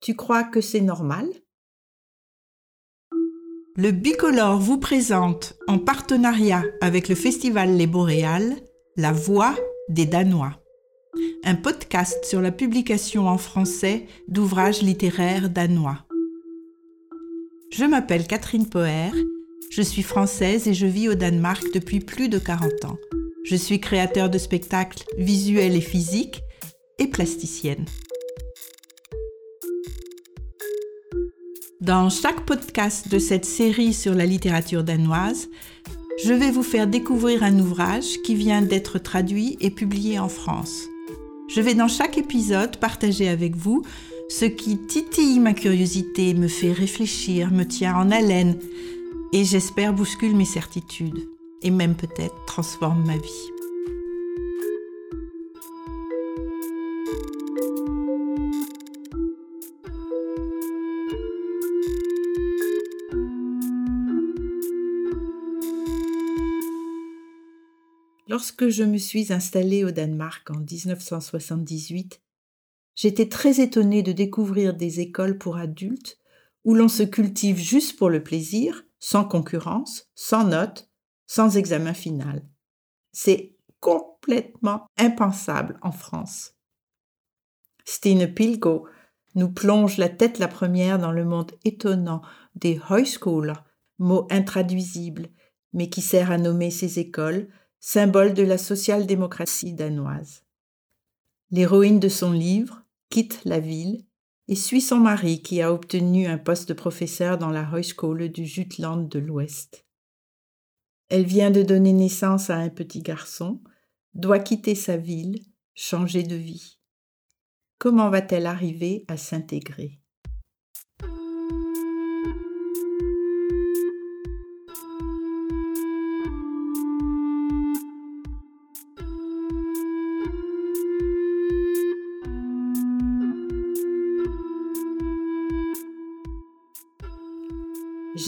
Tu crois que c'est normal? Le Bicolore vous présente, en partenariat avec le Festival Les Boréales, La Voix des Danois. Un podcast sur la publication en français d'ouvrages littéraires danois. Je m'appelle Catherine Poher, je suis française et je vis au Danemark depuis plus de 40 ans. Je suis créateur de spectacles visuels et physiques et plasticienne. Dans chaque podcast de cette série sur la littérature danoise, je vais vous faire découvrir un ouvrage qui vient d'être traduit et publié en France. Je vais dans chaque épisode partager avec vous ce qui titille ma curiosité, me fait réfléchir, me tient en haleine et j'espère bouscule mes certitudes et même peut-être transforme ma vie. Lorsque je me suis installée au Danemark en 1978, j'étais très étonnée de découvrir des écoles pour adultes où l'on se cultive juste pour le plaisir, sans concurrence, sans notes, sans examen final. C'est complètement impensable en France. Stine Pilgo nous plonge la tête la première dans le monde étonnant des Højskoler, mot intraduisible, mais qui sert à nommer ces écoles, symbole de la social-démocratie danoise. L'héroïne de son livre quitte la ville et suit son mari qui a obtenu un poste de professeur dans la Højskole du Jutland de l'Ouest. Elle vient de donner naissance à un petit garçon, doit quitter sa ville, changer de vie. Comment va-t-elle arriver à s'intégrer?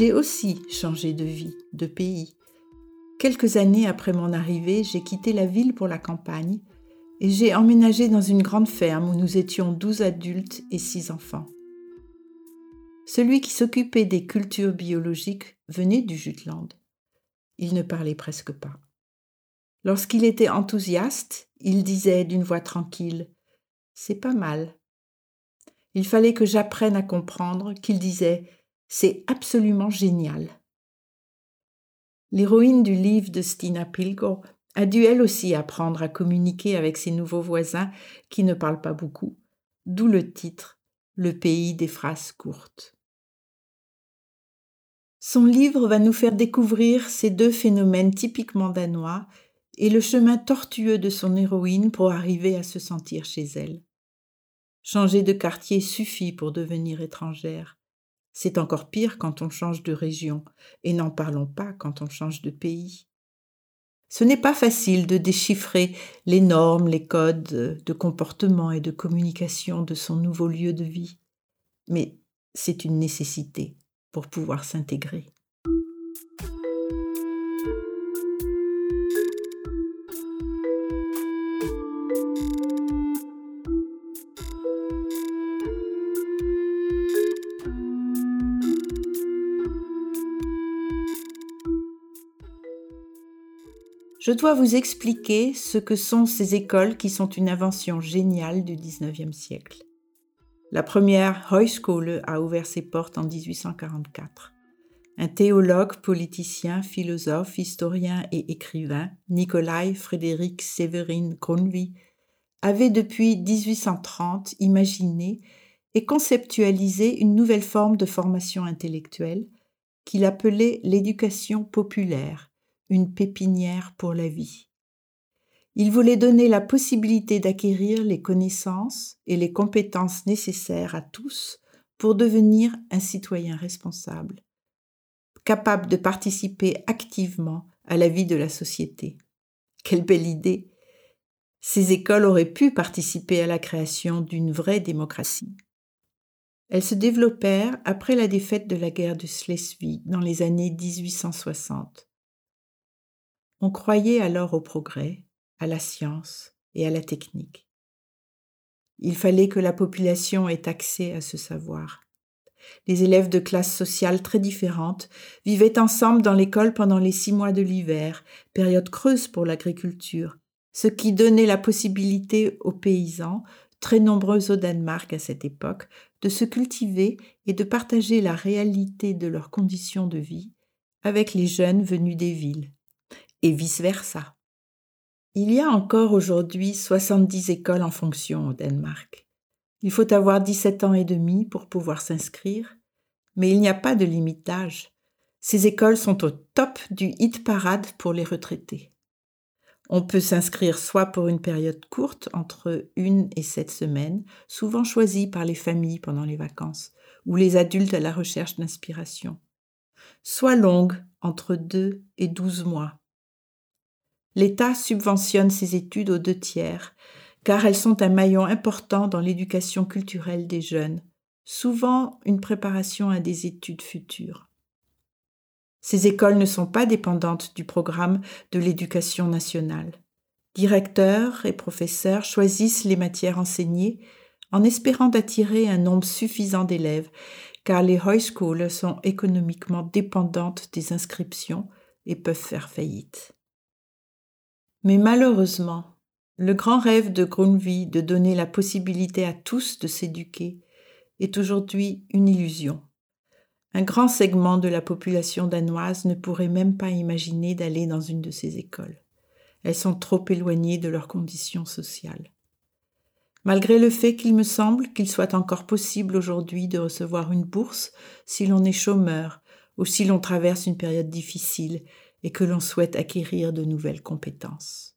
J'ai aussi changé de vie, de pays. Quelques années après mon arrivée, j'ai quitté la ville pour la campagne et j'ai emménagé dans une grande ferme où nous étions douze adultes et six enfants. Celui qui s'occupait des cultures biologiques venait du Jutland. Il ne parlait presque pas. Lorsqu'il était enthousiaste, il disait d'une voix tranquille C'est pas mal. Il fallait que j'apprenne à comprendre qu'il disait c'est absolument génial. L'héroïne du livre de Stina Pilgo a dû elle aussi apprendre à communiquer avec ses nouveaux voisins qui ne parlent pas beaucoup, d'où le titre Le pays des phrases courtes. Son livre va nous faire découvrir ces deux phénomènes typiquement danois et le chemin tortueux de son héroïne pour arriver à se sentir chez elle. Changer de quartier suffit pour devenir étrangère. C'est encore pire quand on change de région, et n'en parlons pas quand on change de pays. Ce n'est pas facile de déchiffrer les normes, les codes de comportement et de communication de son nouveau lieu de vie, mais c'est une nécessité pour pouvoir s'intégrer. Je dois vous expliquer ce que sont ces écoles qui sont une invention géniale du XIXe siècle. La première Højskole a ouvert ses portes en 1844. Un théologue, politicien, philosophe, historien et écrivain, Nikolai Frédéric Séverin Grundtvig, avait depuis 1830 imaginé et conceptualisé une nouvelle forme de formation intellectuelle qu'il appelait l'éducation populaire une pépinière pour la vie. Il voulait donner la possibilité d'acquérir les connaissances et les compétences nécessaires à tous pour devenir un citoyen responsable, capable de participer activement à la vie de la société. Quelle belle idée Ces écoles auraient pu participer à la création d'une vraie démocratie. Elles se développèrent après la défaite de la guerre de Schleswig dans les années 1860. On croyait alors au progrès, à la science et à la technique. Il fallait que la population ait accès à ce savoir. Les élèves de classes sociales très différentes vivaient ensemble dans l'école pendant les six mois de l'hiver, période creuse pour l'agriculture, ce qui donnait la possibilité aux paysans, très nombreux au Danemark à cette époque, de se cultiver et de partager la réalité de leurs conditions de vie avec les jeunes venus des villes, et vice-versa. Il y a encore aujourd'hui 70 écoles en fonction au Danemark. Il faut avoir 17 ans et demi pour pouvoir s'inscrire, mais il n'y a pas de limite d'âge. Ces écoles sont au top du hit parade pour les retraités. On peut s'inscrire soit pour une période courte, entre une et sept semaines, souvent choisie par les familles pendant les vacances, ou les adultes à la recherche d'inspiration, soit longue, entre deux et douze mois. L'État subventionne ces études aux deux tiers, car elles sont un maillon important dans l'éducation culturelle des jeunes, souvent une préparation à des études futures. Ces écoles ne sont pas dépendantes du programme de l'éducation nationale. Directeurs et professeurs choisissent les matières enseignées en espérant d'attirer un nombre suffisant d'élèves, car les high schools sont économiquement dépendantes des inscriptions et peuvent faire faillite. Mais malheureusement, le grand rêve de Grundtvig de donner la possibilité à tous de s'éduquer est aujourd'hui une illusion. Un grand segment de la population danoise ne pourrait même pas imaginer d'aller dans une de ces écoles. Elles sont trop éloignées de leurs conditions sociales. Malgré le fait qu'il me semble qu'il soit encore possible aujourd'hui de recevoir une bourse si l'on est chômeur ou si l'on traverse une période difficile et que l'on souhaite acquérir de nouvelles compétences.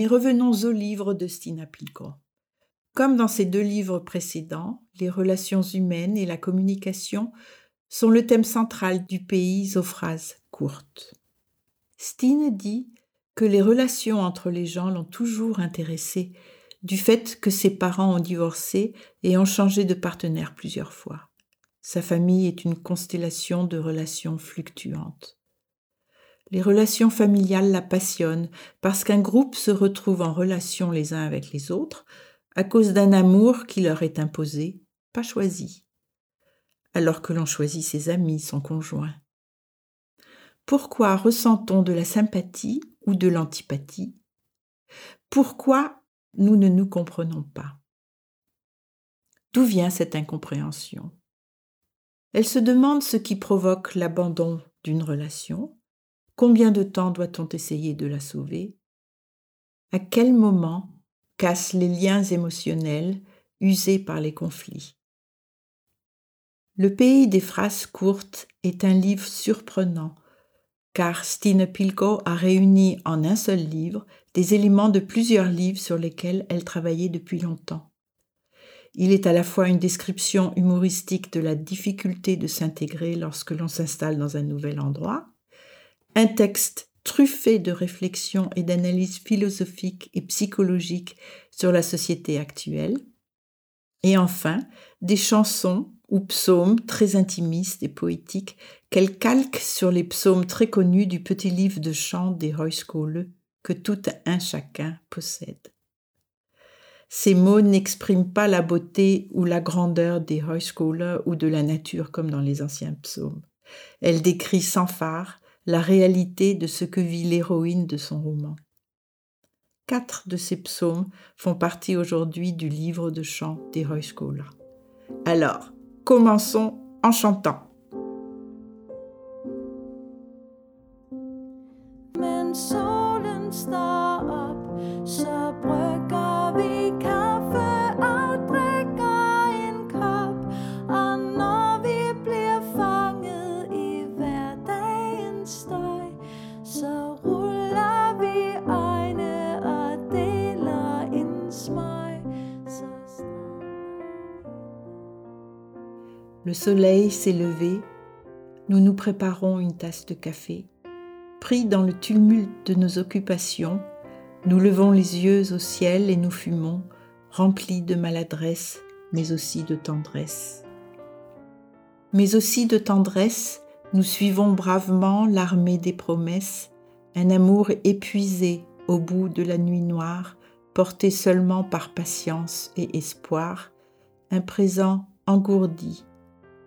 Mais revenons au livre de Stina Pilko. Comme dans ces deux livres précédents, les relations humaines et la communication sont le thème central du pays aux phrases courtes. Stine dit que les relations entre les gens l'ont toujours intéressé, du fait que ses parents ont divorcé et ont changé de partenaire plusieurs fois. Sa famille est une constellation de relations fluctuantes. Les relations familiales la passionnent parce qu'un groupe se retrouve en relation les uns avec les autres à cause d'un amour qui leur est imposé, pas choisi, alors que l'on choisit ses amis, son conjoint. Pourquoi ressent-on de la sympathie ou de l'antipathie? Pourquoi nous ne nous comprenons pas? D'où vient cette incompréhension? Elle se demande ce qui provoque l'abandon d'une relation, Combien de temps doit-on essayer de la sauver? À quel moment cassent les liens émotionnels usés par les conflits? Le pays des phrases courtes est un livre surprenant car Stine Pilko a réuni en un seul livre des éléments de plusieurs livres sur lesquels elle travaillait depuis longtemps. Il est à la fois une description humoristique de la difficulté de s'intégrer lorsque l'on s'installe dans un nouvel endroit, un texte truffé de réflexions et d'analyses philosophiques et psychologiques sur la société actuelle, et enfin des chansons ou psaumes très intimistes et poétiques qu'elle calque sur les psaumes très connus du petit livre de chant des Heuskole que tout un chacun possède. Ces mots n'expriment pas la beauté ou la grandeur des Heuskole ou de la nature comme dans les anciens psaumes. Elle décrit sans phare la réalité de ce que vit l'héroïne de son roman. Quatre de ces psaumes font partie aujourd'hui du livre de chant des Heuskola. Alors, commençons en chantant. Le soleil s'est levé, nous nous préparons une tasse de café. Pris dans le tumulte de nos occupations, nous levons les yeux au ciel et nous fumons, remplis de maladresse, mais aussi de tendresse. Mais aussi de tendresse, nous suivons bravement l'armée des promesses, un amour épuisé au bout de la nuit noire, porté seulement par patience et espoir, un présent engourdi,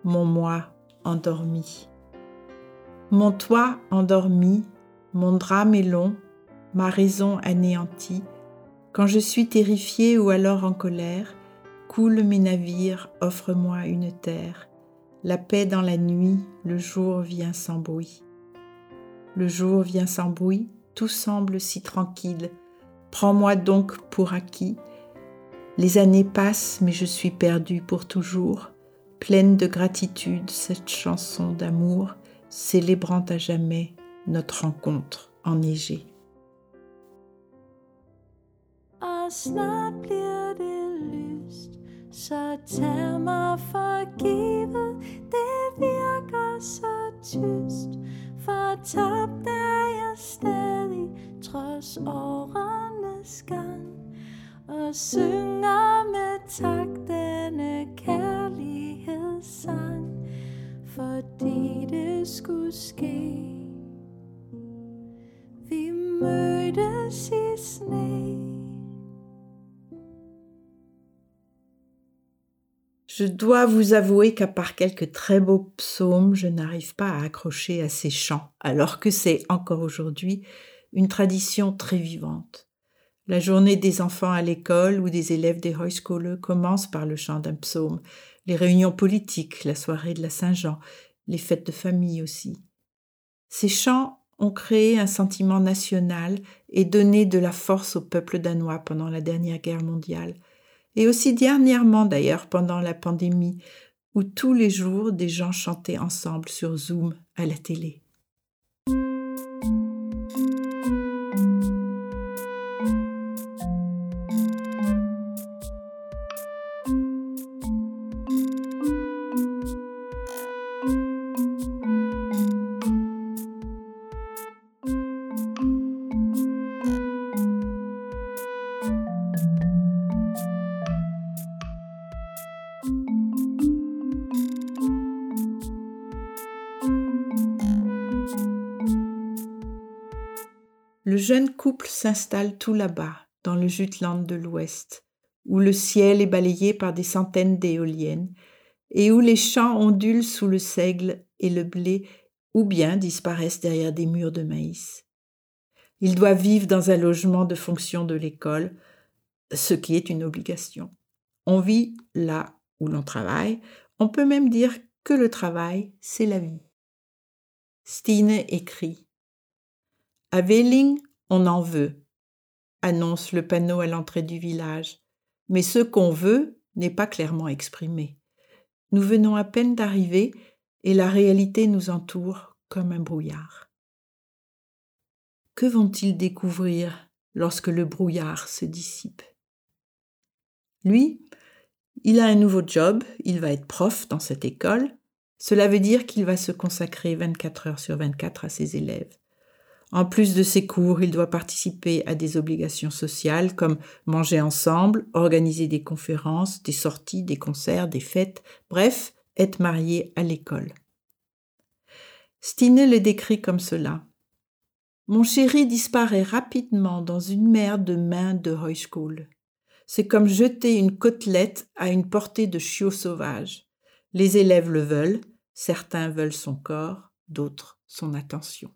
mon moi endormi. Mon toit endormi, mon drame est long, ma raison anéantie, quand je suis terrifié ou alors en colère, coulent mes navires, offre-moi une terre. La paix dans la nuit, le jour vient sans bruit. Le jour vient sans bruit, tout semble si tranquille. Prends-moi donc pour acquis. Les années passent, mais je suis perdue pour toujours, pleine de gratitude, cette chanson d'amour, célébrant à jamais notre rencontre enneigée. Så tag mig for givet Det virker så tyst For tabt er jeg stadig Trods årenes gang Og synger med tak Denne Je dois vous avouer qu'à part quelques très beaux psaumes, je n'arrive pas à accrocher à ces chants, alors que c'est encore aujourd'hui une tradition très vivante. La journée des enfants à l'école ou des élèves des Heuschule commence par le chant d'un psaume, les réunions politiques, la soirée de la Saint-Jean, les fêtes de famille aussi. Ces chants ont créé un sentiment national et donné de la force au peuple danois pendant la dernière guerre mondiale et aussi dernièrement d'ailleurs pendant la pandémie, où tous les jours des gens chantaient ensemble sur Zoom à la télé. Couple s'installe tout là-bas, dans le Jutland de l'Ouest, où le ciel est balayé par des centaines d'éoliennes, et où les champs ondulent sous le seigle et le blé, ou bien disparaissent derrière des murs de maïs. Ils doivent vivre dans un logement de fonction de l'école, ce qui est une obligation. On vit là où l'on travaille, on peut même dire que le travail, c'est la vie. Stine écrit à Velling, on en veut, annonce le panneau à l'entrée du village, mais ce qu'on veut n'est pas clairement exprimé. Nous venons à peine d'arriver et la réalité nous entoure comme un brouillard. Que vont-ils découvrir lorsque le brouillard se dissipe? Lui, il a un nouveau job, il va être prof dans cette école. Cela veut dire qu'il va se consacrer 24 heures sur 24 à ses élèves. En plus de ses cours, il doit participer à des obligations sociales comme manger ensemble, organiser des conférences, des sorties, des concerts, des fêtes, bref, être marié à l'école. Stine le décrit comme cela. Mon chéri disparaît rapidement dans une mer de mains de Heuschule. C'est comme jeter une côtelette à une portée de chiot sauvage. Les élèves le veulent, certains veulent son corps, d'autres son attention.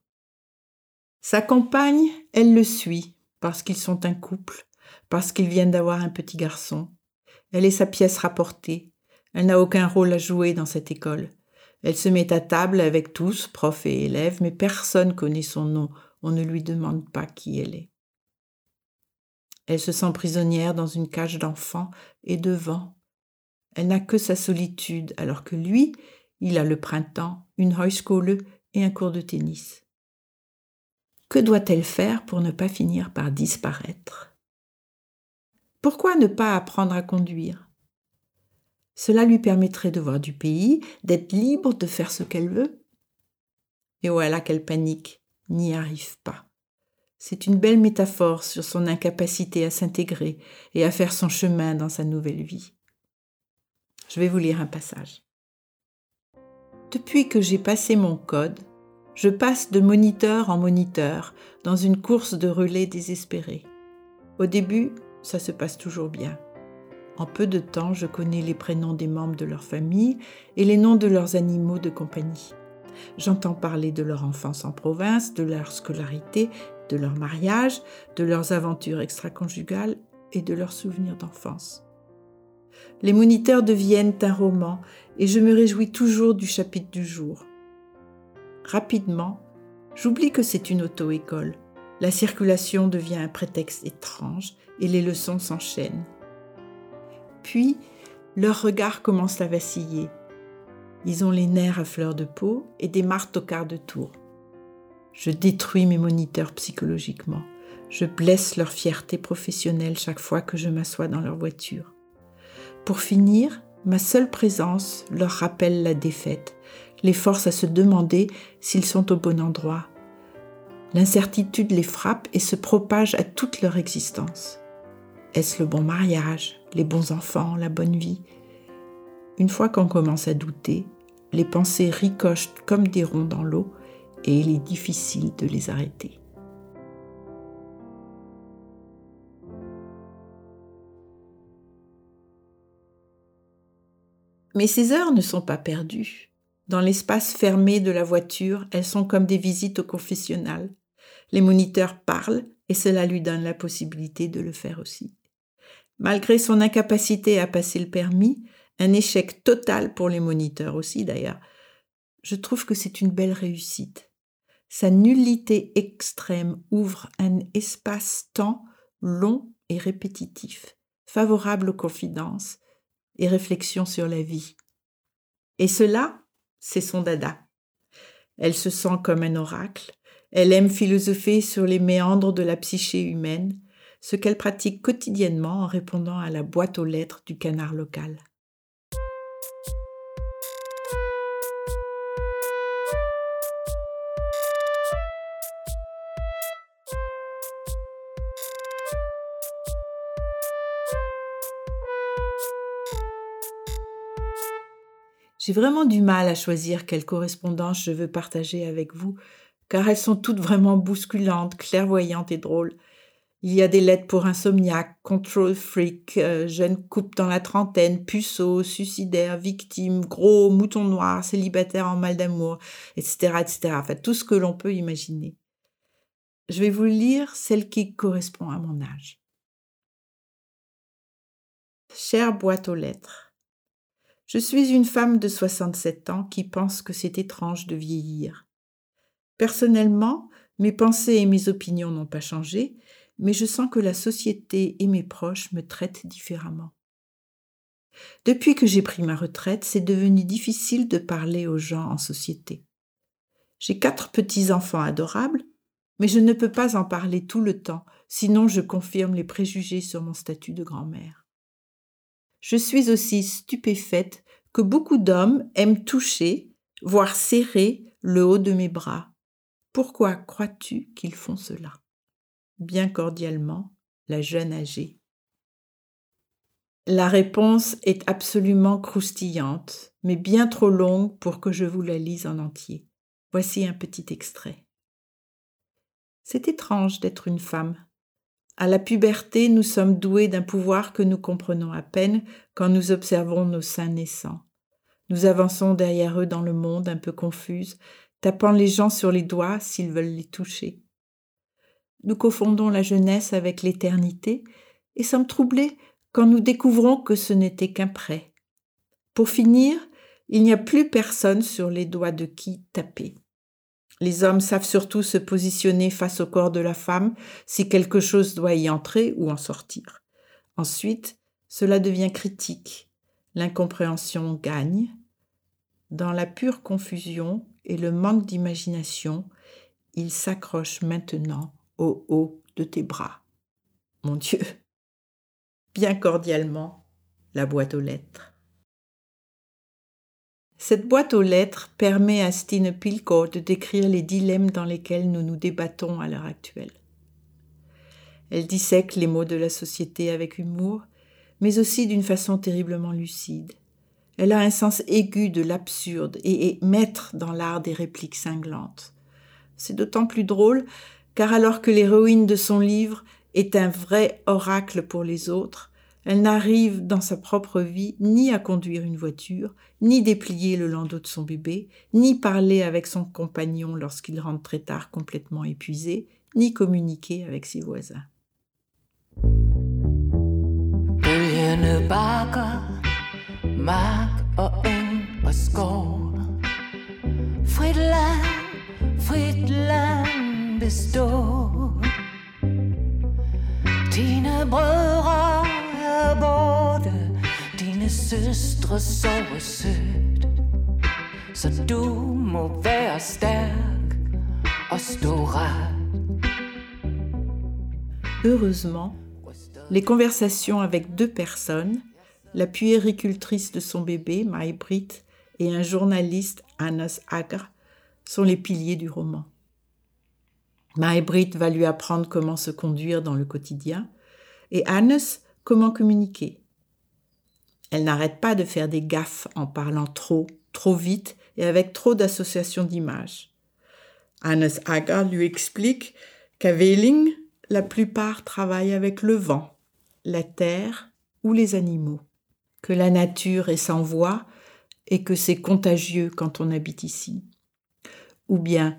Sa compagne, elle le suit, parce qu'ils sont un couple, parce qu'ils viennent d'avoir un petit garçon. Elle est sa pièce rapportée. Elle n'a aucun rôle à jouer dans cette école. Elle se met à table avec tous, profs et élèves, mais personne connaît son nom. On ne lui demande pas qui elle est. Elle se sent prisonnière dans une cage d'enfants et de vent. Elle n'a que sa solitude, alors que lui, il a le printemps, une Heuschule et un cours de tennis. Que doit-elle faire pour ne pas finir par disparaître? Pourquoi ne pas apprendre à conduire? Cela lui permettrait de voir du pays, d'être libre de faire ce qu'elle veut. Et voilà qu'elle panique, n'y arrive pas. C'est une belle métaphore sur son incapacité à s'intégrer et à faire son chemin dans sa nouvelle vie. Je vais vous lire un passage. Depuis que j'ai passé mon code, je passe de moniteur en moniteur dans une course de relais désespérée. Au début, ça se passe toujours bien. En peu de temps, je connais les prénoms des membres de leur famille et les noms de leurs animaux de compagnie. J'entends parler de leur enfance en province, de leur scolarité, de leur mariage, de leurs aventures extra-conjugales et de leurs souvenirs d'enfance. Les moniteurs deviennent un roman et je me réjouis toujours du chapitre du jour. Rapidement, j'oublie que c'est une auto-école. La circulation devient un prétexte étrange et les leçons s'enchaînent. Puis, leurs regards commencent à vaciller. Ils ont les nerfs à fleur de peau et martes au quart de tour. Je détruis mes moniteurs psychologiquement. Je blesse leur fierté professionnelle chaque fois que je m'assois dans leur voiture. Pour finir, ma seule présence leur rappelle la défaite, les force à se demander s'ils sont au bon endroit. L'incertitude les frappe et se propage à toute leur existence. Est-ce le bon mariage, les bons enfants, la bonne vie? Une fois qu'on commence à douter, les pensées ricochent comme des ronds dans l'eau et il est difficile de les arrêter. Mais ces heures ne sont pas perdues. Dans l'espace fermé de la voiture, elles sont comme des visites au confessionnal. Les moniteurs parlent et cela lui donne la possibilité de le faire aussi. Malgré son incapacité à passer le permis, un échec total pour les moniteurs aussi d'ailleurs, je trouve que c'est une belle réussite. Sa nullité extrême ouvre un espace-temps long et répétitif, favorable aux confidences et réflexions sur la vie. Et cela, c'est son dada. Elle se sent comme un oracle, elle aime philosopher sur les méandres de la psyché humaine, ce qu'elle pratique quotidiennement en répondant à la boîte aux lettres du canard local. J'ai vraiment du mal à choisir quelle correspondance je veux partager avec vous, car elles sont toutes vraiment bousculantes, clairvoyantes et drôles. Il y a des lettres pour insomniaque, control freak, euh, jeune couple dans la trentaine, puceau, suicidaire, victime, gros, mouton noir, célibataire en mal d'amour, etc., etc. Enfin, tout ce que l'on peut imaginer. Je vais vous lire celle qui correspond à mon âge. Chère boîte aux lettres. Je suis une femme de 67 ans qui pense que c'est étrange de vieillir. Personnellement, mes pensées et mes opinions n'ont pas changé, mais je sens que la société et mes proches me traitent différemment. Depuis que j'ai pris ma retraite, c'est devenu difficile de parler aux gens en société. J'ai quatre petits-enfants adorables, mais je ne peux pas en parler tout le temps, sinon je confirme les préjugés sur mon statut de grand-mère. Je suis aussi stupéfaite que beaucoup d'hommes aiment toucher, voire serrer le haut de mes bras. Pourquoi crois-tu qu'ils font cela? Bien cordialement, la jeune âgée. La réponse est absolument croustillante, mais bien trop longue pour que je vous la lise en entier. Voici un petit extrait. C'est étrange d'être une femme, à la puberté, nous sommes doués d'un pouvoir que nous comprenons à peine quand nous observons nos seins naissants. Nous avançons derrière eux dans le monde un peu confuse, tapant les gens sur les doigts s'ils veulent les toucher. Nous confondons la jeunesse avec l'éternité et sommes troublés quand nous découvrons que ce n'était qu'un prêt. Pour finir, il n'y a plus personne sur les doigts de qui taper. Les hommes savent surtout se positionner face au corps de la femme si quelque chose doit y entrer ou en sortir. Ensuite, cela devient critique. L'incompréhension gagne. Dans la pure confusion et le manque d'imagination, il s'accroche maintenant au haut de tes bras. Mon Dieu. Bien cordialement, la boîte aux lettres. Cette boîte aux lettres permet à Stine Pilko de décrire les dilemmes dans lesquels nous nous débattons à l'heure actuelle. Elle dissèque les mots de la société avec humour, mais aussi d'une façon terriblement lucide. Elle a un sens aigu de l'absurde et est maître dans l'art des répliques cinglantes. C'est d'autant plus drôle car alors que l'héroïne de son livre est un vrai oracle pour les autres, elle n'arrive dans sa propre vie ni à conduire une voiture, ni déplier le landau de son bébé, ni parler avec son compagnon lorsqu'il rentre très tard complètement épuisé, ni communiquer avec ses voisins. Heureusement, les conversations avec deux personnes, la puéricultrice de son bébé, Maïbrit, et un journaliste, Anas Agr, sont les piliers du roman. Maïbrit va lui apprendre comment se conduire dans le quotidien et Anas comment communiquer? Elle n'arrête pas de faire des gaffes en parlant trop, trop vite et avec trop d'associations d'images. Anas Agr lui explique qu'à Wehling, la plupart travaillent avec le vent, la terre ou les animaux, que la nature est sans voix et que c'est contagieux quand on habite ici. Ou bien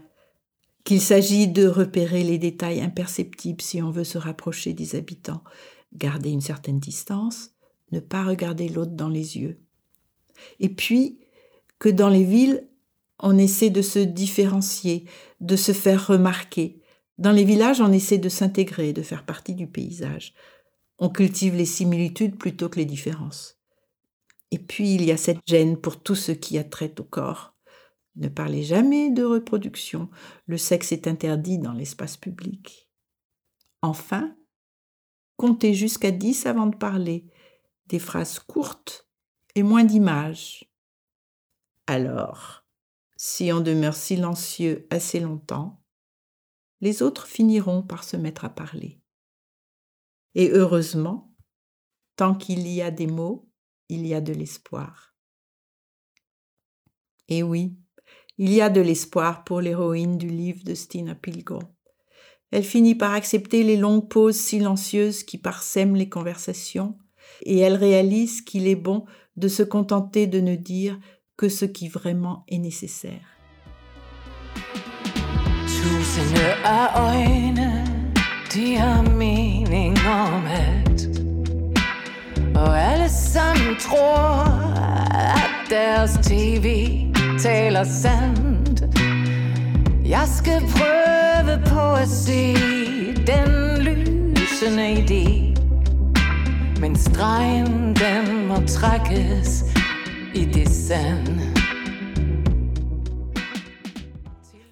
qu'il s'agit de repérer les détails imperceptibles si on veut se rapprocher des habitants, garder une certaine distance, ne pas regarder l'autre dans les yeux. Et puis que dans les villes, on essaie de se différencier, de se faire remarquer. Dans les villages, on essaie de s'intégrer, de faire partie du paysage. On cultive les similitudes plutôt que les différences. Et puis il y a cette gêne pour tout ce qui a trait au corps. Ne parlez jamais de reproduction, le sexe est interdit dans l'espace public. Enfin, comptez jusqu'à dix avant de parler, des phrases courtes et moins d'images. Alors, si on demeure silencieux assez longtemps, les autres finiront par se mettre à parler. Et heureusement, tant qu'il y a des mots, il y a de l'espoir. Et oui, il y a de l'espoir pour l'héroïne du livre de Stina Pilgrim. Elle finit par accepter les longues pauses silencieuses qui parsèment les conversations, et elle réalise qu'il est bon de se contenter de ne dire que ce qui vraiment est nécessaire.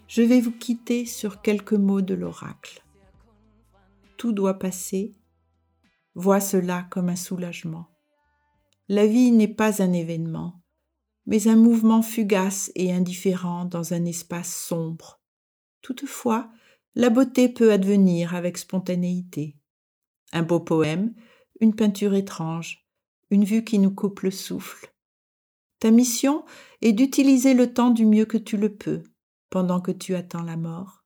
Je vais vous quitter sur quelques mots de l'oracle. Tout doit passer. Vois cela comme un soulagement. La vie n'est pas un événement, mais un mouvement fugace et indifférent dans un espace sombre. Toutefois, la beauté peut advenir avec spontanéité. Un beau poème, une peinture étrange, une vue qui nous coupe le souffle. Ta mission est d'utiliser le temps du mieux que tu le peux pendant que tu attends la mort.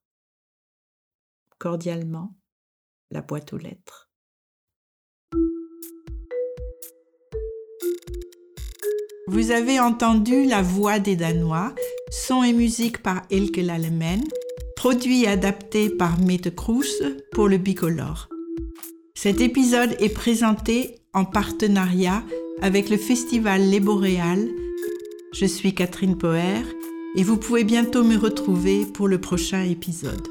Cordialement, la boîte aux lettres. Vous avez entendu La Voix des Danois, son et musique par Elke Lalemen, produit adapté par Mette Kroes pour le Bicolore. Cet épisode est présenté en partenariat avec le festival Les Boréales. Je suis Catherine Poher et vous pouvez bientôt me retrouver pour le prochain épisode.